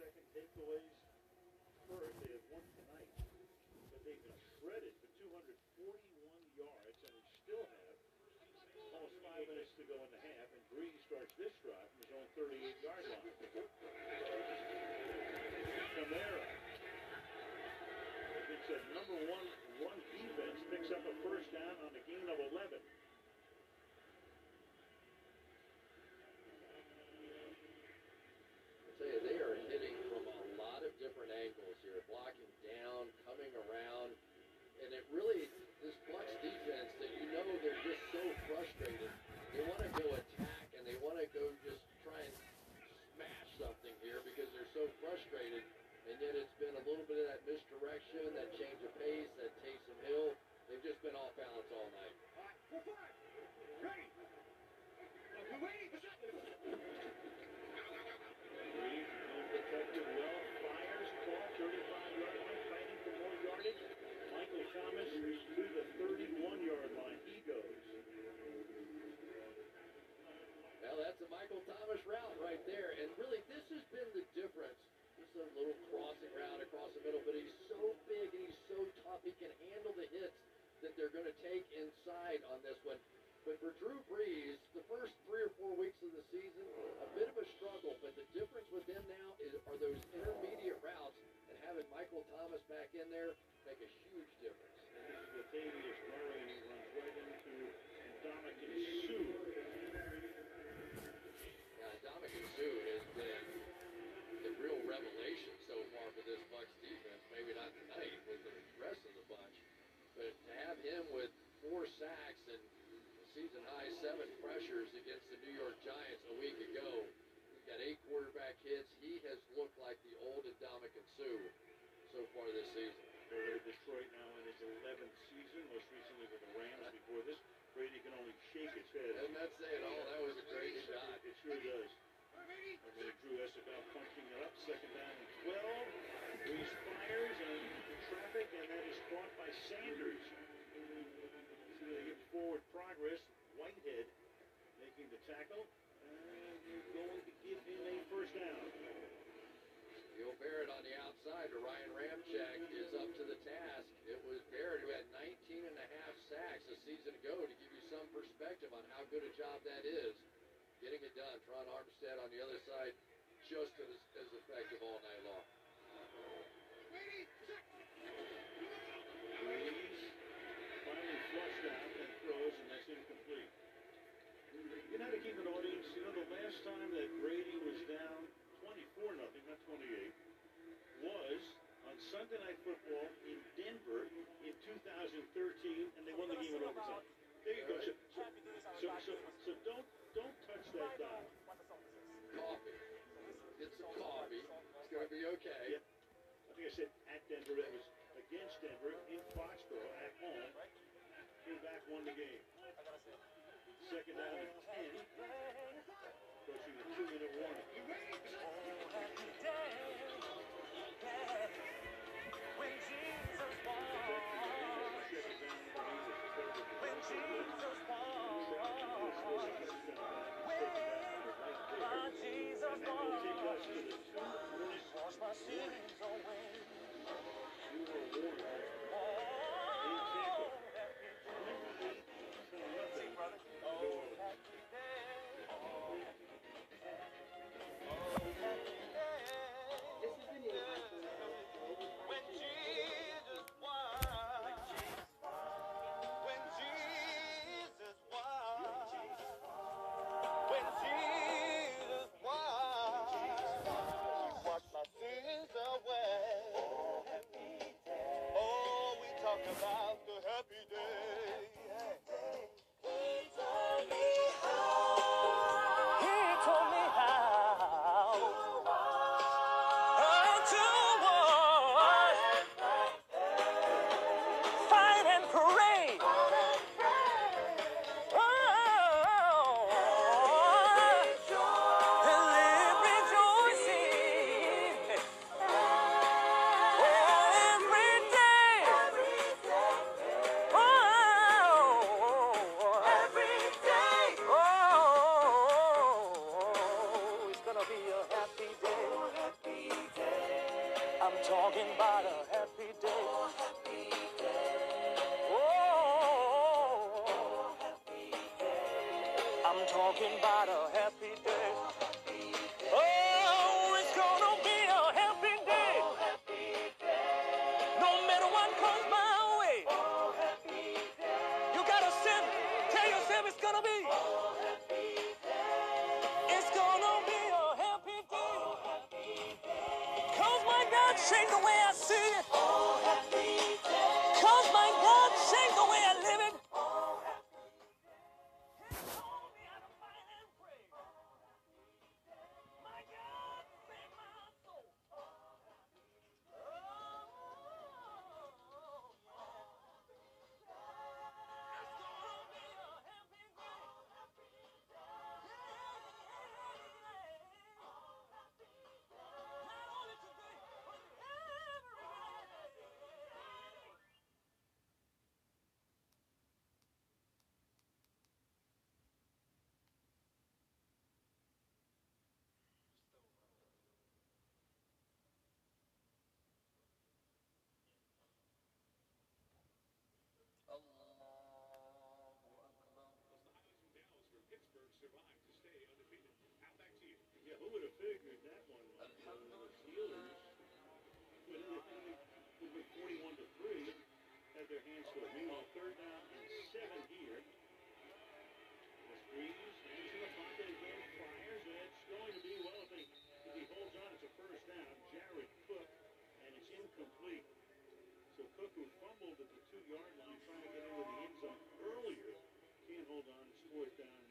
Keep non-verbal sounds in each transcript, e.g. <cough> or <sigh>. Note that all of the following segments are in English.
second takeaways first. They have one tonight, but they've been shredded for 241 yards, and we still have almost five minutes to go in the half. And Brees starts this drive from his own 38-yard line. Kamara. It's a number one run defense picks up a first down on a gain of 11. I tell you, they are hitting from a lot of different angles here, blocking down, coming around, and it really, this Bucks defense that you know they're just so frustrated. They want to go attack and they want to go just try and smash something here because they're so frustrated. And yet it's been a little bit of that misdirection, that change on this one. But for Drew Brees, sacks and season high seven pressures against the New York Giants a week ago, he's got eight quarterback hits. He has looked like the old Ndamukong Suh so far this season. Over to Detroit now in his 11th season, most recently with the Rams. Before this, Brady can only shake his head. Doesn't that say it all? That was a great shot. It sure does. Over to Drew Esabel punching it up, second down and 12. Brees fires and traffic, and that is caught by Sanders. Progress. Whitehead making the tackle, and you're going to give him a first down. Gil Barrett on the outside to Ryan Ramczyk is up to the task. It was Barrett who had 19 and a half sacks a season ago to give you some perspective on how good a job that is. Getting it done. Terron Armstead on the other side just as, as effective all night long. It's going to be okay. Yeah. I think I said at Denver. That was against Denver in Foxborough at home. Came back, won the game. Second down and 10. Approaching the two-minute warning. I'm talking about a happy day. Oh, it's gonna be a happy day. No matter what comes my way. You gotta sip, tell yourself it's gonna be. It's gonna be a happy day. Cause my God changed the way I see it. Cause my God changed the way I live it. Yeah, who would have figured that one? Uh, the Steelers, with with 41 to 3, had their hands full. Meanwhile, third down and seven here. The Brees hands in the pocket again, fires, and it's going to be, well, if he, if he holds on, it's a first down. Jared Cook, and it's incomplete. So Cook, who fumbled at the two-yard line trying to get into the end zone earlier, can't hold on, it's fourth down,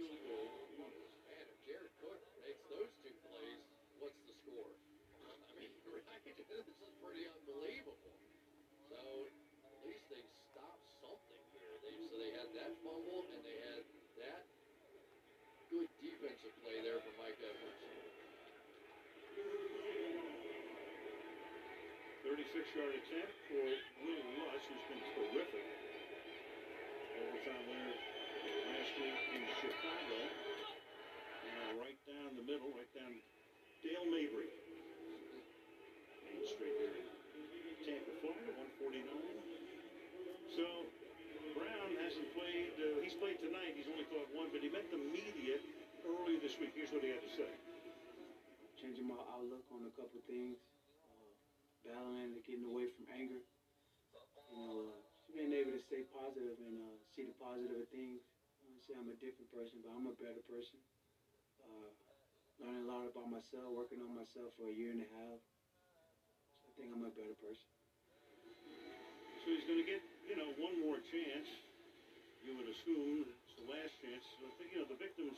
Man, if Jared Cook makes those two plays, what's the score? I mean, right? This is pretty unbelievable. So at least they stopped something here. They so they had that fumble and they had that good defensive play there from Mike Edwards. 36-yard attempt for Wil Lutz, who's been terrific. Overtime winner see the positive of things. I say I'm a different person, but I'm a better person. Uh, learning a lot about myself, working on myself for a year and a half. So I think I'm a better person. So he's going to get, you know, one more chance. You would assume it's the last chance. Think, you know, the victims'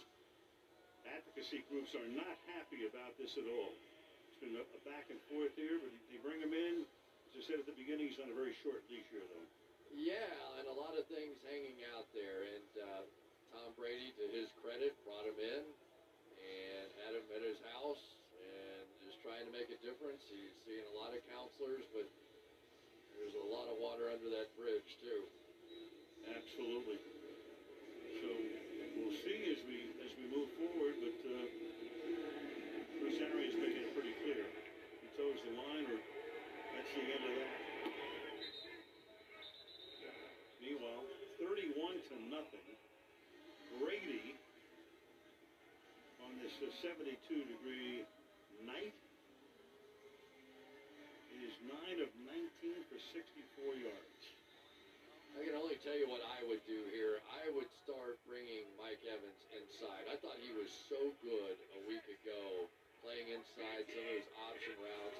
advocacy groups are not happy about this at all. It's been a, a back and forth here, but they bring him in. As I said at the beginning, he's on a very short leash here, though. Nothing. Brady on this uh, 72 degree night is 9 of 19 for 64 yards. I can only tell you what I would do here. I would start bringing Mike Evans inside. I thought he was so good a week ago, playing inside some of his option routes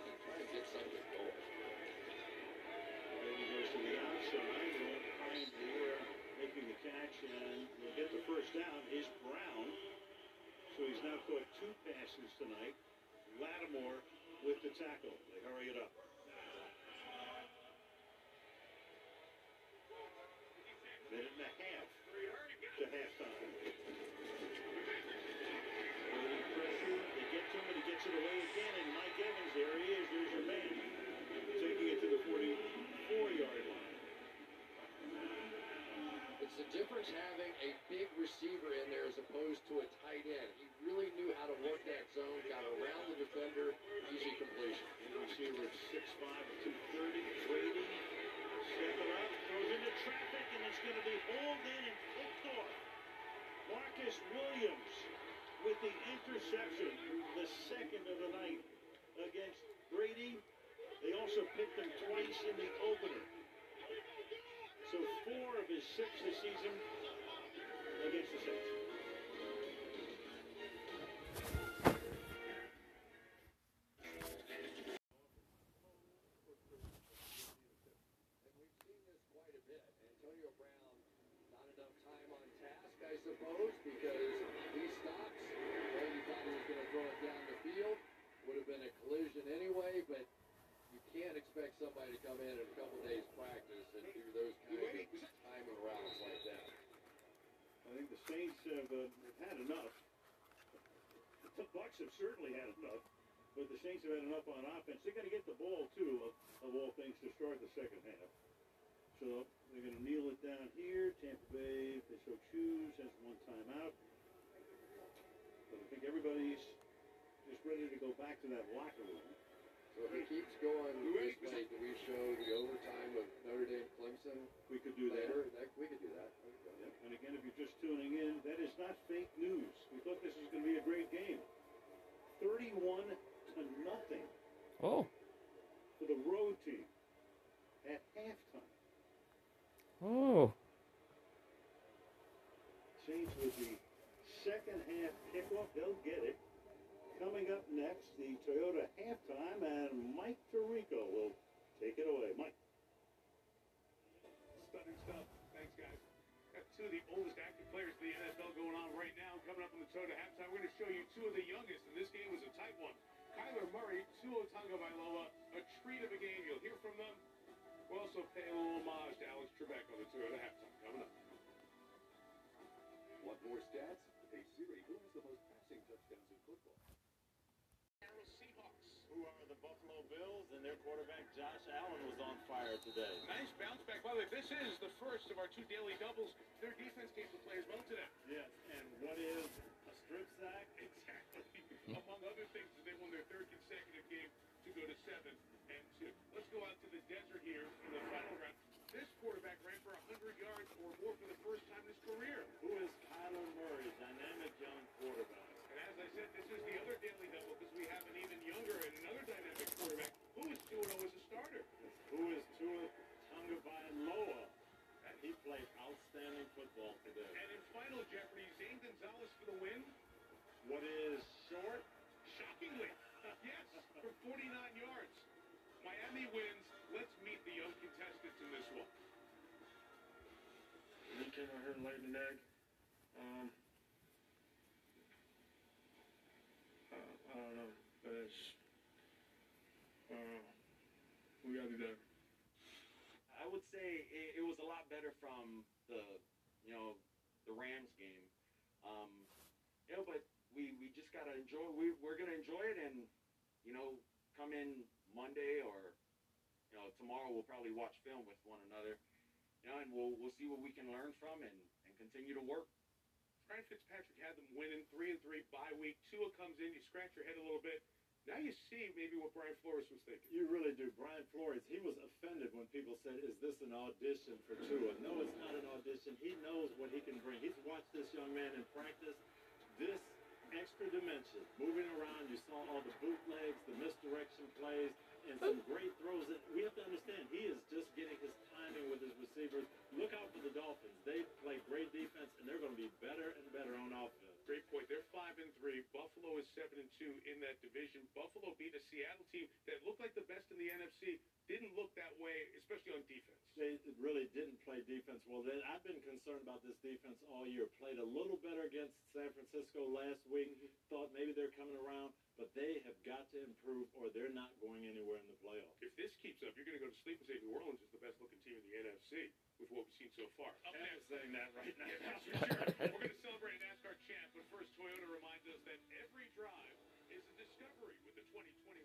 tackle. They hurry it up. Minute and a half to halftime. Pressure. They get to him and he gets it away again. And Mike Evans, there he is. There's your man. Taking it to the 44-yard line. It's the difference having a big receiver in there as opposed to a tight end. He really knew how to work that zone, got around the defender, easy completion. And receiver at 6'5", 230, Brady. stepping up, goes into traffic, and it's going to be hauled in and picked off. Marcus Williams with the interception, the second of the night against Brady. They also picked him twice in the opener. So four of his six this season against the Saints. Suppose, because he stops. Brady thought he was going to throw it down the field. Would have been a collision anyway, but you can't expect somebody to come in in a couple days practice and do those kind of timing routes like that. I think the Saints have uh, have had enough. The Bucks have certainly had enough, but the Saints have had enough on offense. They got to get the ball too, of, of all things, to start the second half. So they're going to kneel it down here. Tampa Bay, if they so choose, has one timeout. But I think everybody's just ready to go back to that locker room. So if it keeps going this way, do we show the overtime of Notre Dame Clemson We could do that. later? That, we could do that. We could do that. And again, if you're just tuning in, that is not fake news. We thought this was going to be a great game. 31 to nothing Oh. for the road team at halftime. Oh. Saints with the second half kickoff. They'll get it. Coming up next, the Toyota halftime, and Mike Tirico will take it away. Mike. Stunning stuff. Thanks, guys. Got two of the oldest active players in the NFL going on right now. Coming up in the Toyota halftime, we're going to show you two of the youngest, and this game was a tight one. Kyler Murray, Tua Tagovailoa, a treat of a game. You'll hear from them. We'll also pay a little homage to Alex Trebek on the Toyota halftime. Coming up. Want more stats? Hey Siri, who has the most passing touchdowns football? Seattle Seahawks. Who are the Buffalo Bills? And their quarterback, Josh Allen, was on fire today. Nice bounce back. By the way, this is the first of our two daily doubles. Their defense came to play as well today. Yes, and what is a strip sack? <laughs> Exactly. Among other things, they won their third consecutive game to go to seven and two. Let's go out to the desert final jeopardy, Zane Gonzalez for the win. What is short? Shockingly, <laughs> yes, for 49 yards. Miami wins. Let's meet the young contestants in this one. We came out here and laid an egg. Um, uh, I don't know, but it's, uh, we gotta do better. I would say it, it was a lot better from the, you know, the Rams game. Um, you know, but we, we just gotta enjoy. We we're gonna enjoy it, and you know, come in Monday or you know tomorrow, we'll probably watch film with one another. You know, and we'll we'll see what we can learn from and, and continue to work. Ryan Fitzpatrick had them winning three and three bye week. Tua comes in, you scratch your head a little bit. Now you see maybe what Brian Flores was thinking. You really do. Brian Flores, he was offended when people said, Is this an audition for Tua? No, it's not an audition. He knows what he can bring. He's watched this young man in practice. This extra dimension, moving around, you saw all the bootlegs, the misdirection plays, and some great throws. That we concerned about this defense all year. Played a little better against San Francisco last week. Mm-hmm. Thought maybe they're coming around, but they have got to improve or they're not going anywhere in the playoffs. If this keeps up, you're going to go to sleep and say New Orleans is the best looking team in the NFC with what we've seen so far. I'm next, saying that right now. Yeah, <laughs> sure. We're going to celebrate NASCAR champ, but first, Toyota reminds us that every drive is a discovery with the 2021